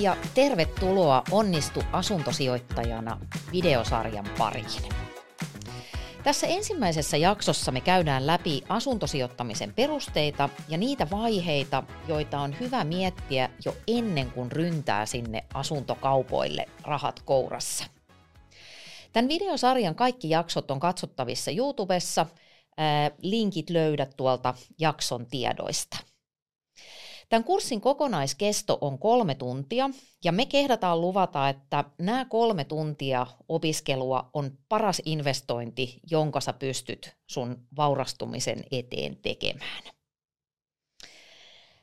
Ja tervetuloa Onnistu asuntosijoittajana videosarjan pariin. Tässä ensimmäisessä jaksossa me käydään läpi asuntosijoittamisen perusteita ja niitä vaiheita, joita on hyvä miettiä jo ennen kuin ryntää sinne asuntokaupoille rahat kourassa. Tämän videosarjan kaikki jaksot on katsottavissa YouTubessa. Linkit löydät tuolta jakson tiedoista. Tämän kurssin kokonaiskesto on kolme tuntia, ja me kehdataan luvata, että nämä kolme tuntia opiskelua on paras investointi, jonka sä pystyt sun vaurastumisen eteen tekemään.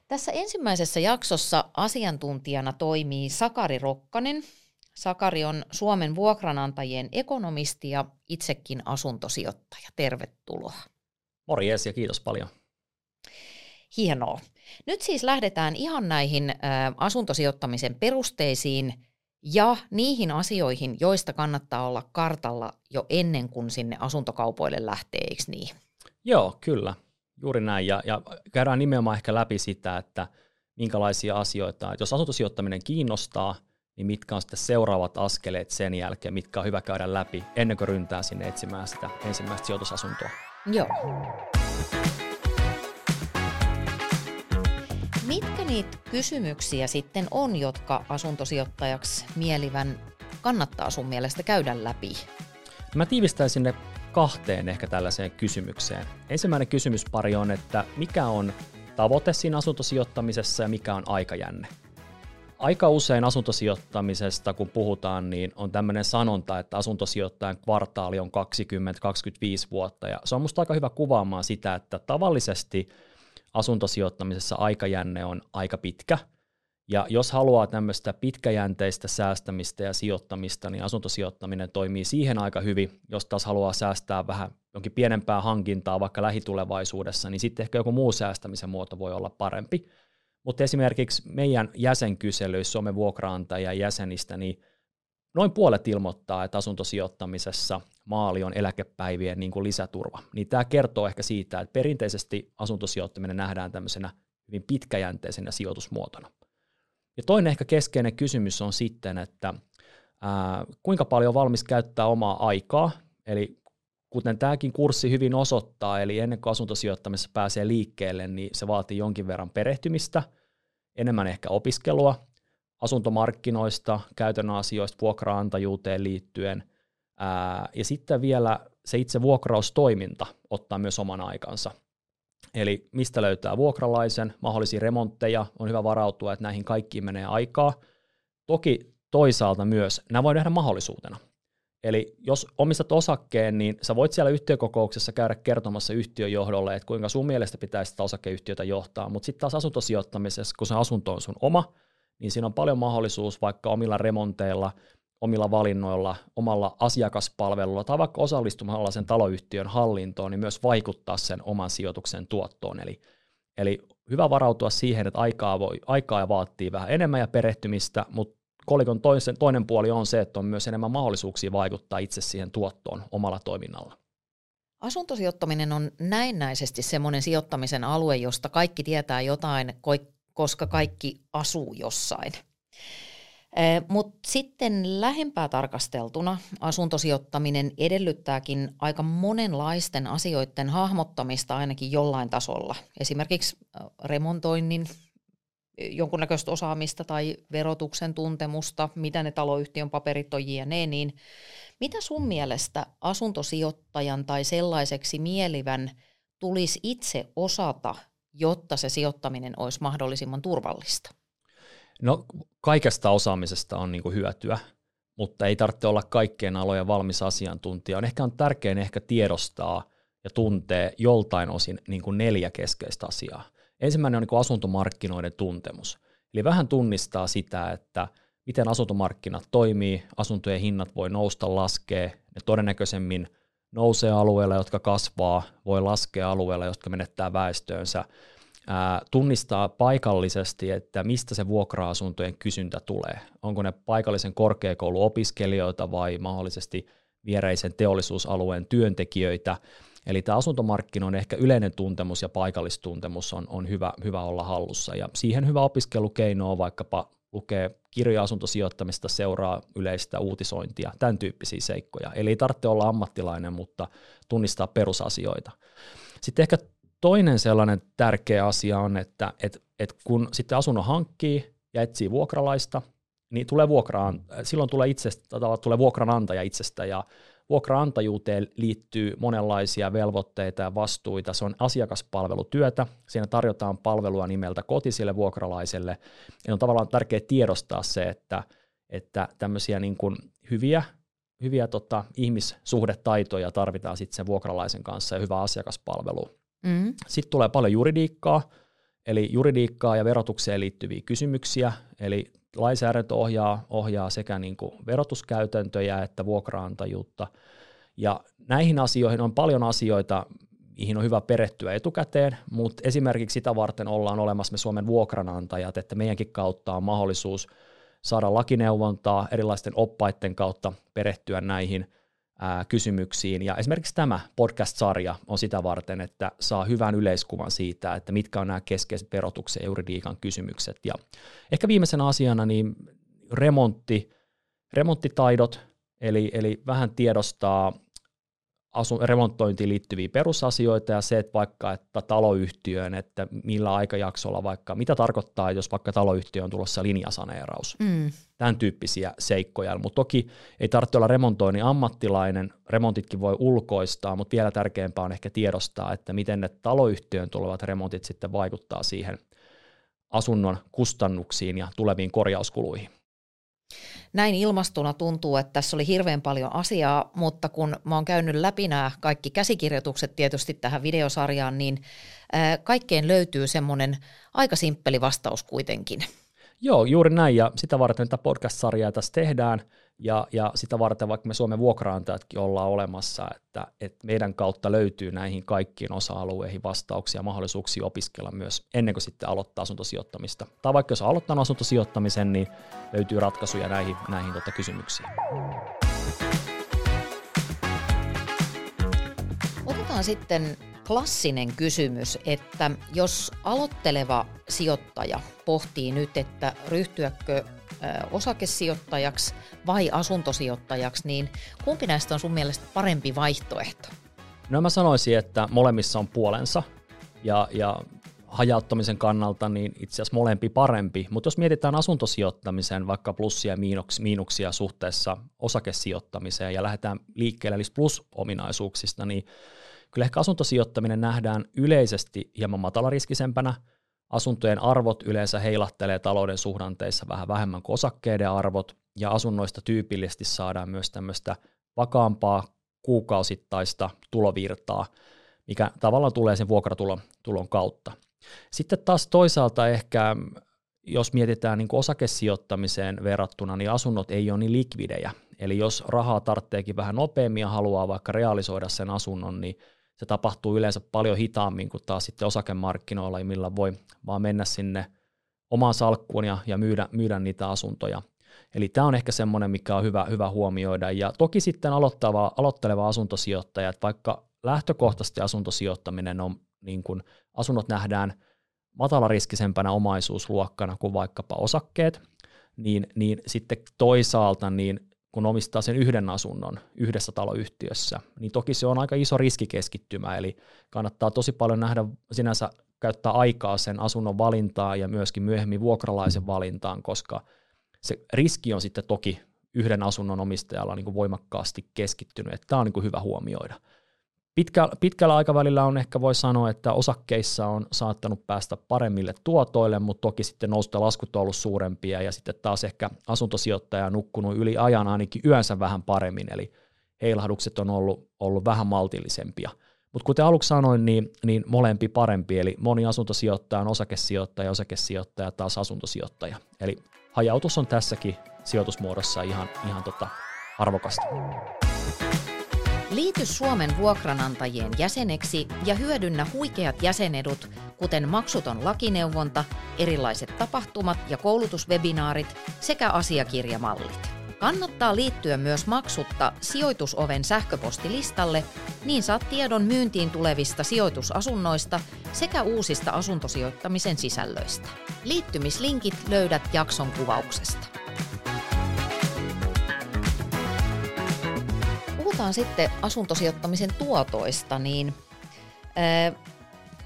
Tässä ensimmäisessä jaksossa asiantuntijana toimii Sakari Rokkanen. Sakari on Suomen vuokranantajien ekonomisti ja itsekin asuntosijoittaja. Tervetuloa. Morjes ja kiitos paljon. Hienoa. Nyt siis lähdetään ihan näihin asuntosijoittamisen perusteisiin ja niihin asioihin, joista kannattaa olla kartalla jo ennen kuin sinne asuntokaupoille lähtee, eikö niin? Joo, kyllä. Juuri näin. Ja, ja käydään nimenomaan ehkä läpi sitä, että minkälaisia asioita, että jos asuntosijoittaminen kiinnostaa, niin mitkä on sitten seuraavat askeleet sen jälkeen, mitkä on hyvä käydä läpi ennen kuin ryntää sinne etsimään sitä ensimmäistä sijoitusasuntoa. Joo. Niitä kysymyksiä sitten on, jotka asuntosijoittajaksi mielivän kannattaa sun mielestä käydä läpi? Mä tiivistäisin ne kahteen ehkä tällaiseen kysymykseen. Ensimmäinen kysymyspari on, että mikä on tavoite siinä asuntosijoittamisessa ja mikä on aikajänne. Aika usein asuntosijoittamisesta, kun puhutaan, niin on tämmöinen sanonta, että asuntosijoittajan kvartaali on 20-25 vuotta, ja se on musta aika hyvä kuvaamaan sitä, että tavallisesti – asuntosijoittamisessa aikajänne on aika pitkä. Ja jos haluaa tämmöistä pitkäjänteistä säästämistä ja sijoittamista, niin asuntosijoittaminen toimii siihen aika hyvin. Jos taas haluaa säästää vähän jonkin pienempää hankintaa vaikka lähitulevaisuudessa, niin sitten ehkä joku muu säästämisen muoto voi olla parempi. Mutta esimerkiksi meidän jäsenkyselyissä Suomen vuokraantajien jäsenistä, niin noin puolet ilmoittaa, että asuntosijoittamisessa maali on eläkepäivien niin kuin lisäturva. Niin tämä kertoo ehkä siitä, että perinteisesti asuntosijoittaminen nähdään tämmöisenä hyvin pitkäjänteisenä sijoitusmuotona. Ja toinen ehkä keskeinen kysymys on sitten, että ää, kuinka paljon on valmis käyttää omaa aikaa, eli kuten tämäkin kurssi hyvin osoittaa, eli ennen kuin asuntosijoittamisessa pääsee liikkeelle, niin se vaatii jonkin verran perehtymistä, enemmän ehkä opiskelua, asuntomarkkinoista, käytännön asioista, vuokraantajuuteen liittyen, ää, ja sitten vielä se itse vuokraustoiminta ottaa myös oman aikansa. Eli mistä löytää vuokralaisen, mahdollisia remontteja, on hyvä varautua, että näihin kaikkiin menee aikaa. Toki toisaalta myös nämä voi nähdä mahdollisuutena. Eli jos omistat osakkeen, niin sä voit siellä yhtiökokouksessa käydä kertomassa yhtiöjohdolle, että kuinka sun mielestä pitäisi sitä osakeyhtiötä johtaa, mutta sitten taas asuntosijoittamisessa, kun se asunto on sun oma, niin siinä on paljon mahdollisuus vaikka omilla remonteilla, omilla valinnoilla, omalla asiakaspalvelulla tai vaikka osallistumalla sen taloyhtiön hallintoon, niin myös vaikuttaa sen oman sijoituksen tuottoon. Eli, eli hyvä varautua siihen, että aikaa, voi, aikaa vaatii vähän enemmän ja perehtymistä, mutta kolikon toisen, toinen puoli on se, että on myös enemmän mahdollisuuksia vaikuttaa itse siihen tuottoon omalla toiminnalla. Asuntosijoittaminen on näennäisesti semmoinen sijoittamisen alue, josta kaikki tietää jotain, koska kaikki asuu jossain. Mutta sitten lähempää tarkasteltuna asuntosijoittaminen edellyttääkin aika monenlaisten asioiden hahmottamista ainakin jollain tasolla. Esimerkiksi remontoinnin jonkunnäköistä osaamista tai verotuksen tuntemusta, mitä ne taloyhtiön paperit on jne, niin mitä sun mielestä asuntosijoittajan tai sellaiseksi mielivän tulisi itse osata jotta se sijoittaminen olisi mahdollisimman turvallista? No kaikesta osaamisesta on niin kuin hyötyä, mutta ei tarvitse olla kaikkien alojen valmis asiantuntija. On ehkä on tärkein ehkä tiedostaa ja tuntee joltain osin niin kuin neljä keskeistä asiaa. Ensimmäinen on niin kuin asuntomarkkinoiden tuntemus. Eli vähän tunnistaa sitä, että miten asuntomarkkinat toimii, asuntojen hinnat voi nousta, laskea, ne todennäköisemmin – nousee alueilla, jotka kasvaa, voi laskea alueilla, jotka menettää väestöönsä, ää, tunnistaa paikallisesti, että mistä se vuokra-asuntojen kysyntä tulee. Onko ne paikallisen korkeakouluopiskelijoita vai mahdollisesti viereisen teollisuusalueen työntekijöitä. Eli tämä asuntomarkkinoiden ehkä yleinen tuntemus ja paikallistuntemus on, on hyvä, hyvä olla hallussa. Ja siihen hyvä opiskelukeino on vaikkapa lukee kirjoja asuntosijoittamista, seuraa yleistä uutisointia, tämän tyyppisiä seikkoja. Eli ei tarvitse olla ammattilainen, mutta tunnistaa perusasioita. Sitten ehkä toinen sellainen tärkeä asia on, että et, et kun sitten asunnon hankkii ja etsii vuokralaista, niin tulee vuokraan, silloin tulee, itsestä, tulee vuokranantaja itsestä ja vuokraantajuuteen liittyy monenlaisia velvoitteita ja vastuita. Se on asiakaspalvelutyötä. Siinä tarjotaan palvelua nimeltä kotisille vuokralaiselle. Ja on tavallaan tärkeää tiedostaa se, että, että tämmöisiä niin kuin hyviä, hyviä tota, ihmissuhdetaitoja tarvitaan sitten sen vuokralaisen kanssa ja hyvä asiakaspalvelu. Mm. Sitten tulee paljon juridiikkaa, eli juridiikkaa ja verotukseen liittyviä kysymyksiä, eli lainsäädäntö ohjaa, ohjaa sekä niin kuin verotuskäytäntöjä että vuokraantajuutta. Ja näihin asioihin on paljon asioita, mihin on hyvä perehtyä etukäteen, mutta esimerkiksi sitä varten ollaan olemassa me Suomen vuokranantajat, että meidänkin kautta on mahdollisuus saada lakineuvontaa erilaisten oppaiden kautta perehtyä näihin kysymyksiin. Ja esimerkiksi tämä podcast-sarja on sitä varten, että saa hyvän yleiskuvan siitä, että mitkä on nämä keskeiset verotuksen ja juridiikan kysymykset. Ja ehkä viimeisenä asiana niin remontti, remonttitaidot, eli, eli vähän tiedostaa asun, remontointiin liittyviä perusasioita ja se, että vaikka että taloyhtiöön, että millä aikajaksolla vaikka, mitä tarkoittaa, jos vaikka taloyhtiö on tulossa linjasaneeraus. Mm. Tämän tyyppisiä seikkoja, mutta toki ei tarvitse olla remontoinnin ammattilainen, remontitkin voi ulkoistaa, mutta vielä tärkeämpää on ehkä tiedostaa, että miten ne taloyhtiön tulevat remontit sitten vaikuttaa siihen asunnon kustannuksiin ja tuleviin korjauskuluihin. Näin ilmastuna tuntuu, että tässä oli hirveän paljon asiaa, mutta kun mä oon käynyt läpi nämä kaikki käsikirjoitukset tietysti tähän videosarjaan, niin kaikkeen löytyy semmoinen aika simppeli vastaus kuitenkin. Joo, juuri näin, ja sitä varten tätä podcast-sarjaa tässä tehdään – ja, ja sitä varten vaikka me Suomen vuokraantajatkin ollaan olemassa, että, että meidän kautta löytyy näihin kaikkiin osa-alueihin vastauksia ja mahdollisuuksia opiskella myös ennen kuin sitten aloittaa asuntosijoittamista. Tai vaikka jos aloittaa asuntosijoittamisen, niin löytyy ratkaisuja näihin, näihin tota kysymyksiin. Otetaan sitten klassinen kysymys, että jos aloitteleva sijoittaja pohtii nyt, että ryhtyäkö osakesijoittajaksi vai asuntosijoittajaksi, niin kumpi näistä on sun mielestä parempi vaihtoehto? No mä sanoisin, että molemmissa on puolensa ja, ja hajauttamisen kannalta niin itse asiassa molempi parempi, mutta jos mietitään asuntosijoittamisen vaikka plussia ja miinuksia suhteessa osakesijoittamiseen ja lähdetään liikkeelle eli plus-ominaisuuksista, niin kyllä ehkä asuntosijoittaminen nähdään yleisesti hieman matalariskisempänä – Asuntojen arvot yleensä heilahtelee talouden suhdanteissa vähän vähemmän kuin osakkeiden arvot, ja asunnoista tyypillisesti saadaan myös tämmöistä vakaampaa kuukausittaista tulovirtaa, mikä tavallaan tulee sen vuokratulon tulon kautta. Sitten taas toisaalta ehkä, jos mietitään niin osakesijoittamiseen verrattuna, niin asunnot ei ole niin likvidejä. Eli jos rahaa tarvitseekin vähän nopeammin ja haluaa vaikka realisoida sen asunnon, niin se tapahtuu yleensä paljon hitaammin kuin taas sitten osakemarkkinoilla, millä voi vaan mennä sinne omaan salkkuun ja, ja myydä, myydä niitä asuntoja. Eli tämä on ehkä semmoinen, mikä on hyvä, hyvä huomioida. Ja toki sitten aloittava, aloitteleva asuntosijoittaja, että vaikka lähtökohtaisesti asuntosijoittaminen on, niin kuin asunnot nähdään matalariskisempänä omaisuusluokkana kuin vaikkapa osakkeet, niin, niin sitten toisaalta niin kun omistaa sen yhden asunnon yhdessä taloyhtiössä, niin toki se on aika iso riskikeskittymä, eli kannattaa tosi paljon nähdä sinänsä käyttää aikaa sen asunnon valintaan ja myöskin myöhemmin vuokralaisen valintaan, koska se riski on sitten toki yhden asunnon omistajalla niin kuin voimakkaasti keskittynyt, että tämä on niin kuin hyvä huomioida. Pitkä, pitkällä aikavälillä on ehkä voi sanoa, että osakkeissa on saattanut päästä paremmille tuotoille, mutta toki sitten nousta laskut on ollut suurempia ja sitten taas ehkä asuntosijoittaja on nukkunut yli ajan ainakin yönsä vähän paremmin, eli heilahdukset on ollut, ollut vähän maltillisempia. Mutta kuten aluksi sanoin, niin, niin molempi parempi, eli moni asuntosijoittaja on osakesijoittaja, osakesijoittaja taas asuntosijoittaja. Eli hajautus on tässäkin sijoitusmuodossa ihan, ihan tota arvokasta. Liity Suomen vuokranantajien jäseneksi ja hyödynnä huikeat jäsenedut, kuten maksuton lakineuvonta, erilaiset tapahtumat ja koulutuswebinaarit sekä asiakirjamallit. Kannattaa liittyä myös maksutta sijoitusoven sähköpostilistalle, niin saat tiedon myyntiin tulevista sijoitusasunnoista sekä uusista asuntosijoittamisen sisällöistä. Liittymislinkit löydät jakson kuvauksesta. Puhutaan sitten asuntosijoittamisen tuotoista, niin ää,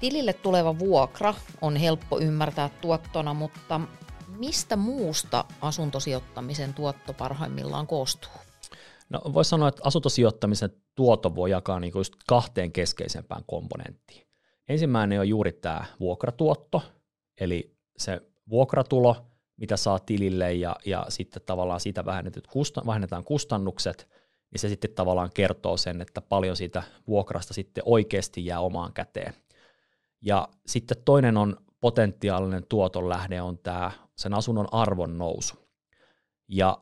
tilille tuleva vuokra on helppo ymmärtää tuottona, mutta mistä muusta asuntosijoittamisen tuotto parhaimmillaan koostuu? No voisi sanoa, että asuntosijoittamisen tuotto voi jakaa niin just kahteen keskeisempään komponenttiin. Ensimmäinen on juuri tämä vuokratuotto, eli se vuokratulo, mitä saa tilille ja, ja sitten tavallaan siitä vähennetään kustannukset, niin se sitten tavallaan kertoo sen, että paljon siitä vuokrasta sitten oikeasti jää omaan käteen. Ja sitten toinen on potentiaalinen tuoton lähde on tämä sen asunnon arvon nousu. Ja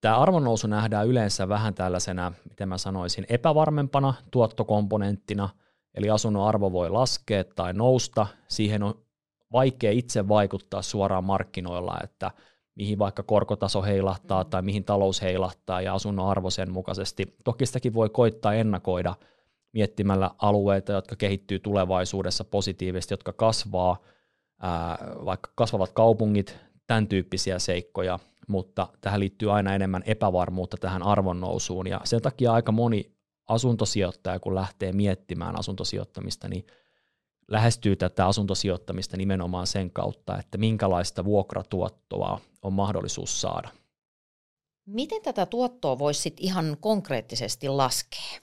tämä arvon nousu nähdään yleensä vähän tällaisena, miten mä sanoisin, epävarmempana tuottokomponenttina, eli asunnon arvo voi laskea tai nousta, siihen on vaikea itse vaikuttaa suoraan markkinoilla, että mihin vaikka korkotaso heilahtaa tai mihin talous heilahtaa ja asunnon arvo sen mukaisesti. Toki sitäkin voi koittaa ennakoida miettimällä alueita, jotka kehittyy tulevaisuudessa positiivisesti, jotka kasvaa, ää, vaikka kasvavat kaupungit, tämän tyyppisiä seikkoja, mutta tähän liittyy aina enemmän epävarmuutta tähän arvonnousuun ja sen takia aika moni asuntosijoittaja, kun lähtee miettimään asuntosijoittamista, niin lähestyy tätä asuntosijoittamista nimenomaan sen kautta, että minkälaista vuokratuottoa on mahdollisuus saada. Miten tätä tuottoa voisi sitten ihan konkreettisesti laskea?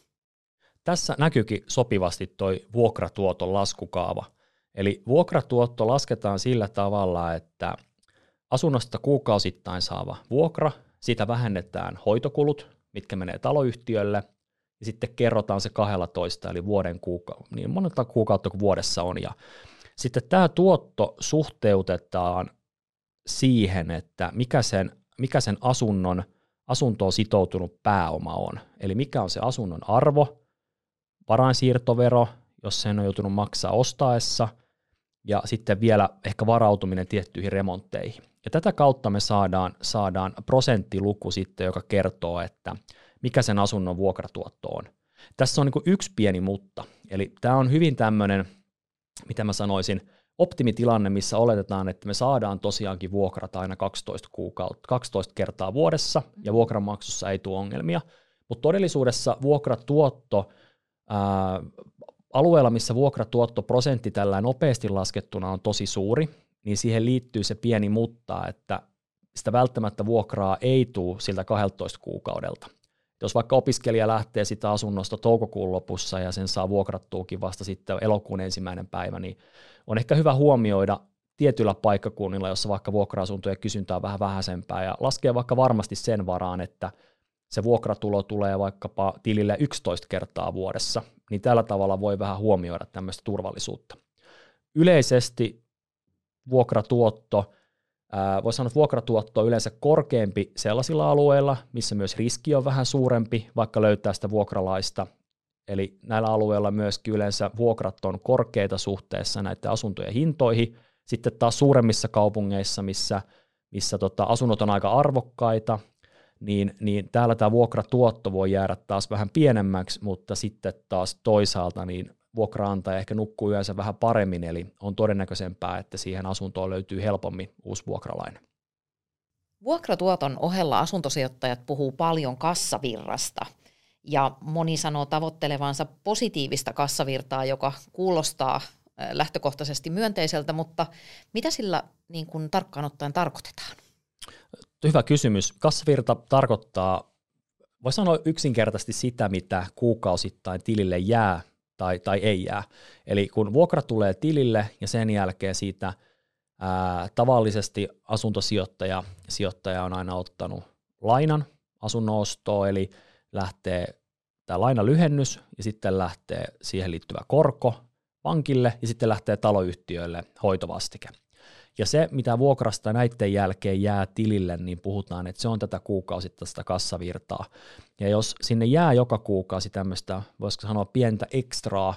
Tässä näkyykin sopivasti toi vuokratuoton laskukaava. Eli vuokratuotto lasketaan sillä tavalla, että asunnosta kuukausittain saava vuokra, siitä vähennetään hoitokulut, mitkä menee taloyhtiölle, ja sitten kerrotaan se 12, eli vuoden kuuka- niin monelta kuukautta kuin vuodessa on. Ja sitten tämä tuotto suhteutetaan siihen, että mikä sen, mikä sen asunnon, asuntoon sitoutunut pääoma on. Eli mikä on se asunnon arvo, varainsiirtovero, jos sen on joutunut maksaa ostaessa, ja sitten vielä ehkä varautuminen tiettyihin remontteihin. Ja tätä kautta me saadaan, saadaan prosenttiluku sitten, joka kertoo, että mikä sen asunnon vuokratuotto on. Tässä on niin yksi pieni mutta. Eli tämä on hyvin tämmöinen, mitä mä sanoisin, optimitilanne, missä oletetaan, että me saadaan tosiaankin vuokrata aina 12, kuukautta, 12 kertaa vuodessa, ja vuokranmaksussa ei tule ongelmia. Mutta todellisuudessa vuokratuotto ää, alueella, missä vuokratuotto prosentti tällä nopeasti laskettuna on tosi suuri, niin siihen liittyy se pieni mutta, että sitä välttämättä vuokraa ei tule siltä 12 kuukaudelta. Jos vaikka opiskelija lähtee sitä asunnosta toukokuun lopussa ja sen saa vuokrattuukin vasta sitten elokuun ensimmäinen päivä, niin on ehkä hyvä huomioida tietyillä paikkakunnilla, jossa vaikka vuokra-asuntojen kysyntää on vähän vähäisempää ja laskee vaikka varmasti sen varaan, että se vuokratulo tulee vaikkapa tilille 11 kertaa vuodessa, niin tällä tavalla voi vähän huomioida tämmöistä turvallisuutta. Yleisesti vuokratuotto, voisi sanoa, että vuokratuotto on yleensä korkeampi sellaisilla alueilla, missä myös riski on vähän suurempi, vaikka löytää sitä vuokralaista. Eli näillä alueilla myöskin yleensä vuokrat on korkeita suhteessa näiden asuntojen hintoihin. Sitten taas suuremmissa kaupungeissa, missä, missä tota, asunnot on aika arvokkaita, niin, niin täällä tämä vuokratuotto voi jäädä taas vähän pienemmäksi, mutta sitten taas toisaalta niin vuokraantaja ehkä nukkuu yönsä vähän paremmin, eli on todennäköisempää, että siihen asuntoon löytyy helpommin uusi vuokralainen. Vuokratuoton ohella asuntosijoittajat puhuu paljon kassavirrasta, ja moni sanoo tavoittelevansa positiivista kassavirtaa, joka kuulostaa lähtökohtaisesti myönteiseltä, mutta mitä sillä niin kuin tarkkaan ottaen tarkoitetaan? Hyvä kysymys. Kassavirta tarkoittaa, voi sanoa yksinkertaisesti sitä, mitä kuukausittain tilille jää tai, tai ei jää. Eli kun vuokra tulee tilille ja sen jälkeen siitä ää, tavallisesti asuntosijoittaja sijoittaja on aina ottanut lainan asunnon ostoon, eli lähtee tämä lainalyhennys ja sitten lähtee siihen liittyvä korko pankille ja sitten lähtee taloyhtiöille hoitovastike. Ja se, mitä vuokrasta näiden jälkeen jää tilille, niin puhutaan, että se on tätä kuukausittaista kassavirtaa. Ja jos sinne jää joka kuukausi tämmöistä, voisiko sanoa pientä ekstraa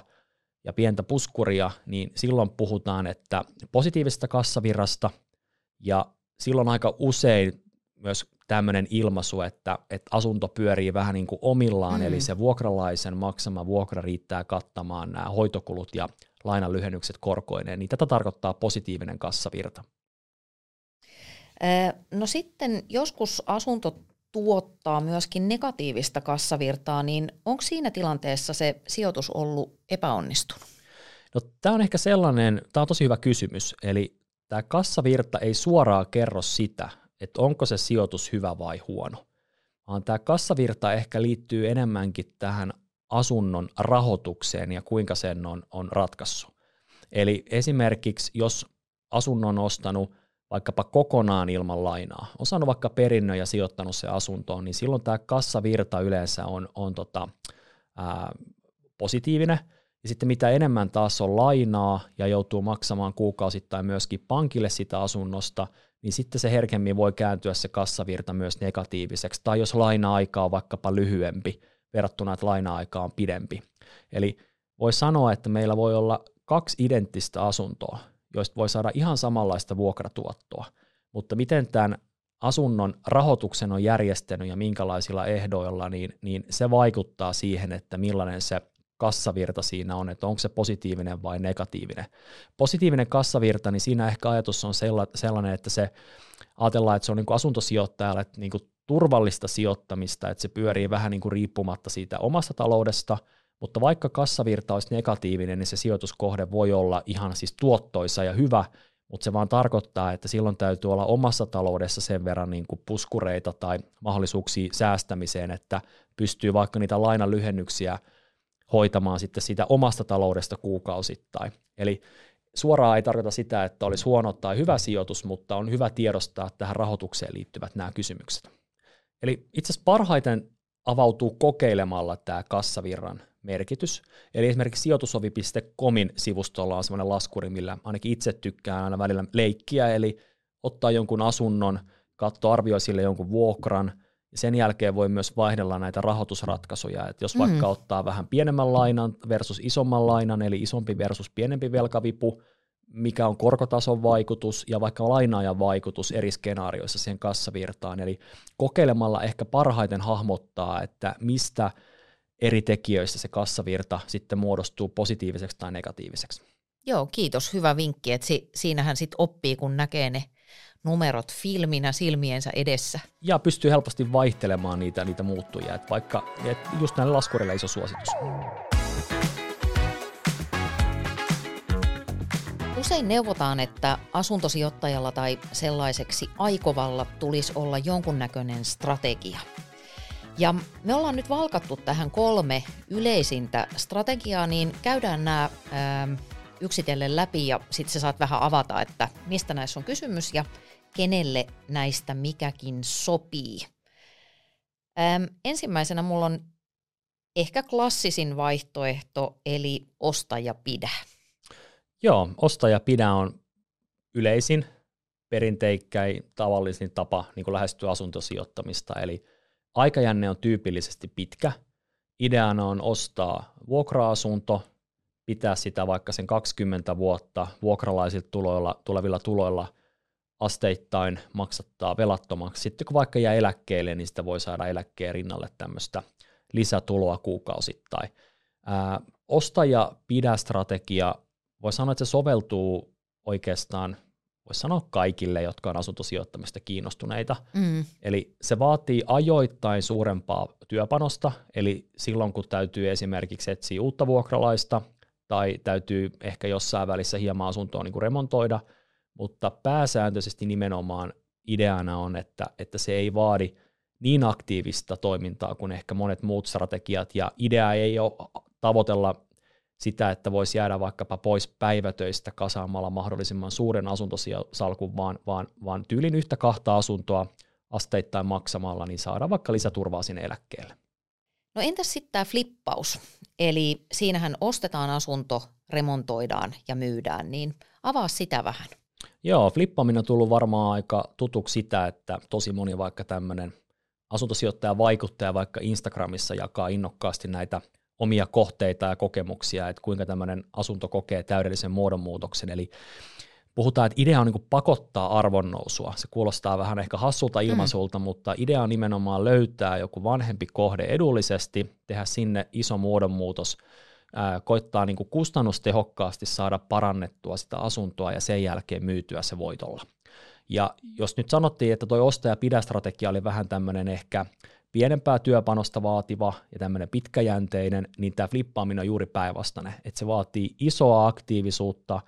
ja pientä puskuria, niin silloin puhutaan, että positiivisesta kassavirrasta, ja silloin aika usein myös tämmöinen ilmaisu, että, että asunto pyörii vähän niin kuin omillaan, mm. eli se vuokralaisen maksama vuokra riittää kattamaan nämä hoitokulut ja lainan lyhennykset korkoineen, niin tätä tarkoittaa positiivinen kassavirta. No sitten joskus asunto tuottaa myöskin negatiivista kassavirtaa, niin onko siinä tilanteessa se sijoitus ollut epäonnistunut? No, tämä on ehkä sellainen, tämä on tosi hyvä kysymys, eli tämä kassavirta ei suoraan kerro sitä, että onko se sijoitus hyvä vai huono, vaan tämä kassavirta ehkä liittyy enemmänkin tähän asunnon rahoitukseen ja kuinka sen on, on ratkaissut. Eli esimerkiksi jos asunnon on ostanut vaikkapa kokonaan ilman lainaa, on saanut vaikka perinnön ja sijoittanut se asuntoon, niin silloin tämä kassavirta yleensä on, on tota, ää, positiivinen. Ja sitten mitä enemmän taas on lainaa ja joutuu maksamaan kuukausittain myöskin pankille sitä asunnosta, niin sitten se herkemmin voi kääntyä se kassavirta myös negatiiviseksi. Tai jos laina-aika on vaikkapa lyhyempi verrattuna, että laina-aika on pidempi. Eli voi sanoa, että meillä voi olla kaksi identtistä asuntoa, joista voi saada ihan samanlaista vuokratuottoa, mutta miten tämän asunnon rahoituksen on järjestänyt ja minkälaisilla ehdoilla, niin, niin se vaikuttaa siihen, että millainen se kassavirta siinä on, että onko se positiivinen vai negatiivinen. Positiivinen kassavirta, niin siinä ehkä ajatus on sellainen, että se ajatellaan, että se on niin kuin asuntosijoittajalle niin kuin turvallista sijoittamista, että se pyörii vähän niin kuin riippumatta siitä omasta taloudesta – mutta vaikka kassavirta olisi negatiivinen, niin se sijoituskohde voi olla ihan siis tuottoisa ja hyvä, mutta se vaan tarkoittaa, että silloin täytyy olla omassa taloudessa sen verran niin kuin puskureita tai mahdollisuuksia säästämiseen, että pystyy vaikka niitä lainalyhennyksiä hoitamaan sitten siitä omasta taloudesta kuukausittain. Eli suoraan ei tarkoita sitä, että olisi huono tai hyvä sijoitus, mutta on hyvä tiedostaa tähän rahoitukseen liittyvät nämä kysymykset. Eli itse asiassa parhaiten avautuu kokeilemalla tämä kassavirran merkitys. Eli esimerkiksi sijoitusovi.comin sivustolla on sellainen laskuri, millä ainakin itse tykkään aina välillä leikkiä, eli ottaa jonkun asunnon, katsoa, arvioi sille jonkun vuokran, ja sen jälkeen voi myös vaihdella näitä rahoitusratkaisuja, että jos mm. vaikka ottaa vähän pienemmän lainan versus isomman lainan, eli isompi versus pienempi velkavipu, mikä on korkotason vaikutus ja vaikka lainaajan vaikutus eri skenaarioissa siihen kassavirtaan. Eli kokeilemalla ehkä parhaiten hahmottaa, että mistä eri tekijöistä se kassavirta sitten muodostuu positiiviseksi tai negatiiviseksi. Joo, kiitos. Hyvä vinkki, että si- siinähän sitten oppii, kun näkee ne numerot filminä silmiensä edessä. Ja pystyy helposti vaihtelemaan niitä, niitä muuttujia, että vaikka että just näille laskureille iso suositus. Usein neuvotaan, että asuntosijoittajalla tai sellaiseksi aikovalla tulisi olla jonkunnäköinen strategia – ja me ollaan nyt valkattu tähän kolme yleisintä strategiaa, niin käydään nämä ää, ähm, yksitellen läpi ja sitten sä saat vähän avata, että mistä näissä on kysymys ja kenelle näistä mikäkin sopii. Ähm, ensimmäisenä mulla on ehkä klassisin vaihtoehto, eli osta ja pidä. Joo, osta ja pidä on yleisin, perinteikkäin, tavallisin tapa niin lähestyä asuntosijoittamista, eli – Aikajänne on tyypillisesti pitkä. Ideana on ostaa vuokra-asunto, pitää sitä vaikka sen 20 vuotta vuokralaisilta tuloilla, tulevilla tuloilla asteittain maksattaa velattomaksi. Sitten kun vaikka jää eläkkeelle, niin sitä voi saada eläkkeen rinnalle tämmöistä lisätuloa kuukausittain. Ää, osta ja pidä strategia, voi sanoa, että se soveltuu oikeastaan voisi sanoa kaikille, jotka on asuntosijoittamista kiinnostuneita. Mm. Eli se vaatii ajoittain suurempaa työpanosta, eli silloin kun täytyy esimerkiksi etsiä uutta vuokralaista tai täytyy ehkä jossain välissä hieman asuntoa niin kuin remontoida, mutta pääsääntöisesti nimenomaan ideana on, että, että se ei vaadi niin aktiivista toimintaa kuin ehkä monet muut strategiat, ja idea ei ole tavoitella sitä, että voisi jäädä vaikkapa pois päivätöistä kasaamalla mahdollisimman suuren asuntosalkun, vaan, vaan, vaan tyylin yhtä kahta asuntoa asteittain maksamalla, niin saadaan vaikka lisäturvaa sinne eläkkeelle. No entäs sitten tämä flippaus? Eli siinähän ostetaan asunto, remontoidaan ja myydään, niin avaa sitä vähän. Joo, flippaaminen on tullut varmaan aika tutuksi sitä, että tosi moni vaikka tämmöinen asuntosijoittaja vaikuttaja vaikka Instagramissa jakaa innokkaasti näitä – omia kohteita ja kokemuksia, että kuinka tämmöinen asunto kokee täydellisen muodonmuutoksen. Eli puhutaan, että idea on niin pakottaa arvonnousua. Se kuulostaa vähän ehkä hassulta ilmaisulta, mm. mutta idea on nimenomaan löytää joku vanhempi kohde edullisesti, tehdä sinne iso muodonmuutos, ää, koittaa niin kustannustehokkaasti saada parannettua sitä asuntoa ja sen jälkeen myytyä se voitolla. Ja jos nyt sanottiin, että tuo ostaja-pidä-strategia oli vähän tämmöinen ehkä pienempää työpanosta vaativa ja tämmöinen pitkäjänteinen, niin tämä flippaaminen on juuri päinvastainen. Että se vaatii isoa aktiivisuutta,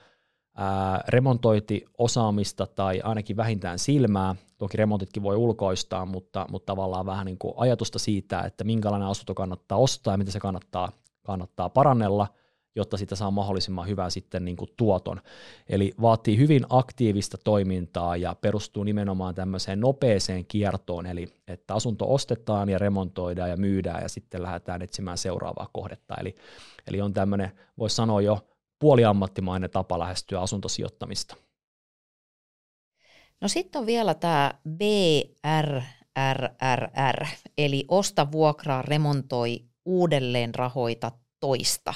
ää, remontointiosaamista tai ainakin vähintään silmää. Toki remontitkin voi ulkoistaa, mutta, mutta tavallaan vähän niin kuin ajatusta siitä, että minkälainen asunto kannattaa ostaa ja miten se kannattaa, kannattaa parannella – jotta sitä saa mahdollisimman hyvän sitten niin kuin tuoton. Eli vaatii hyvin aktiivista toimintaa ja perustuu nimenomaan tämmöiseen nopeeseen kiertoon, eli että asunto ostetaan ja remontoidaan ja myydään ja sitten lähdetään etsimään seuraavaa kohdetta. Eli, eli on tämmöinen, voisi sanoa jo puoliammattimainen tapa lähestyä asuntosijoittamista. No sitten on vielä tämä BRRR, eli osta, vuokraa, remontoi, uudelleen rahoita, toista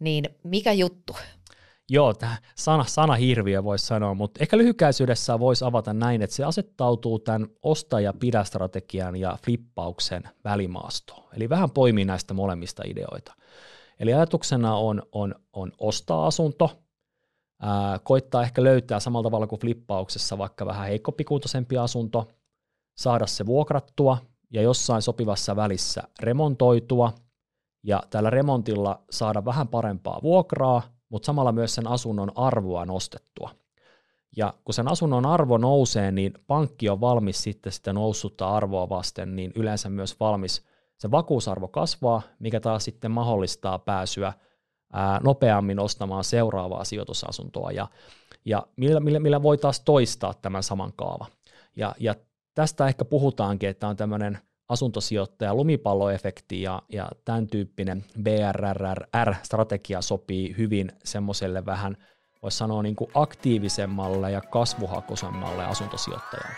niin mikä juttu? Joo, tämä sana, sana hirviö voisi sanoa, mutta ehkä lyhykäisyydessä voisi avata näin, että se asettautuu tämän osta- ja pidä-strategian ja flippauksen välimaastoon. Eli vähän poimii näistä molemmista ideoita. Eli ajatuksena on, on, on ostaa asunto, ää, koittaa ehkä löytää samalla tavalla kuin flippauksessa vaikka vähän heikkopikuutoisempi asunto, saada se vuokrattua ja jossain sopivassa välissä remontoitua – ja tällä remontilla saada vähän parempaa vuokraa, mutta samalla myös sen asunnon arvoa nostettua. Ja kun sen asunnon arvo nousee, niin pankki on valmis sitten sitä noussutta arvoa vasten, niin yleensä myös valmis, se vakuusarvo kasvaa, mikä taas sitten mahdollistaa pääsyä ää, nopeammin ostamaan seuraavaa sijoitusasuntoa, ja, ja millä, millä, millä voi taas toistaa tämän saman kaava. Ja, ja tästä ehkä puhutaankin, että on tämmöinen – asuntosijoittaja lumipalloefekti ja, ja tämän tyyppinen BRRR-strategia sopii hyvin semmoiselle vähän, voisi sanoa niin kuin aktiivisemmalle ja kasvuhakuisemmalle asuntosijoittajalle.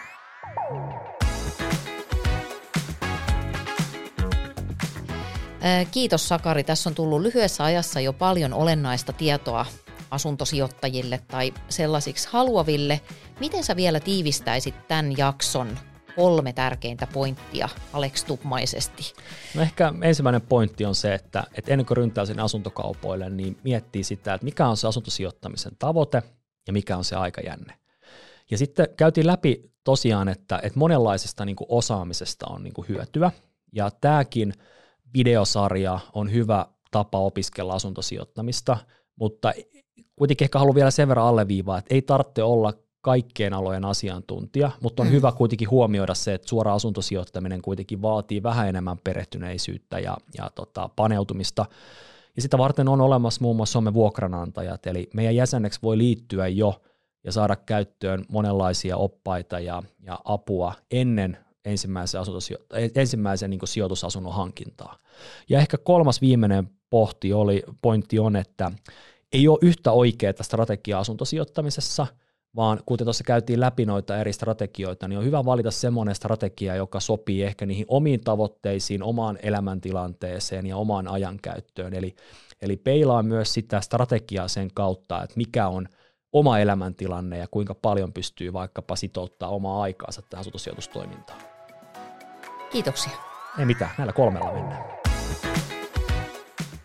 Kiitos Sakari. Tässä on tullut lyhyessä ajassa jo paljon olennaista tietoa asuntosijoittajille tai sellaisiksi haluaville. Miten sä vielä tiivistäisit tämän jakson kolme tärkeintä pointtia Alex Tupmaisesti? No ehkä ensimmäinen pointti on se, että, että ennen kuin ryntää sinne asuntokaupoille, niin miettii sitä, että mikä on se asuntosijoittamisen tavoite ja mikä on se aikajänne. Ja sitten käytiin läpi tosiaan, että, että monenlaisesta niin osaamisesta on niin hyötyä, ja tämäkin videosarja on hyvä tapa opiskella asuntosijoittamista, mutta kuitenkin ehkä haluan vielä sen verran alleviivaa, että ei tarvitse olla kaikkien alojen asiantuntija, mutta on mm. hyvä kuitenkin huomioida se, että suora asuntosijoittaminen kuitenkin vaatii vähän enemmän perehtyneisyyttä ja, ja tota, paneutumista. Ja sitä varten on olemassa muun muassa Suomen vuokranantajat, eli meidän jäseneksi voi liittyä jo ja saada käyttöön monenlaisia oppaita ja, ja apua ennen ensimmäisen, ensimmäisen niin sijoitusasunnon hankintaa. Ja ehkä kolmas viimeinen pohti oli, pointti on, että ei ole yhtä oikeaa strategiaa asuntosijoittamisessa – vaan kuten tuossa käytiin läpi noita eri strategioita, niin on hyvä valita semmoinen strategia, joka sopii ehkä niihin omiin tavoitteisiin, omaan elämäntilanteeseen ja omaan ajankäyttöön. Eli, eli peilaa myös sitä strategiaa sen kautta, että mikä on oma elämäntilanne ja kuinka paljon pystyy vaikkapa sitouttaa omaa aikaansa tähän asuntosijoitustoimintaan. Kiitoksia. Ei mitään, näillä kolmella mennään.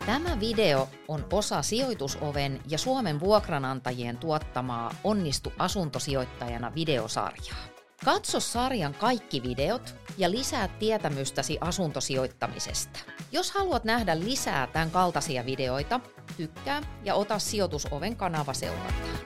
Tämä video on osa Sijoitusoven ja Suomen vuokranantajien tuottamaa Onnistu asuntosijoittajana videosarjaa. Katso sarjan kaikki videot ja lisää tietämystäsi asuntosijoittamisesta. Jos haluat nähdä lisää tämän kaltaisia videoita, tykkää ja ota Sijoitusoven kanava seurantaan.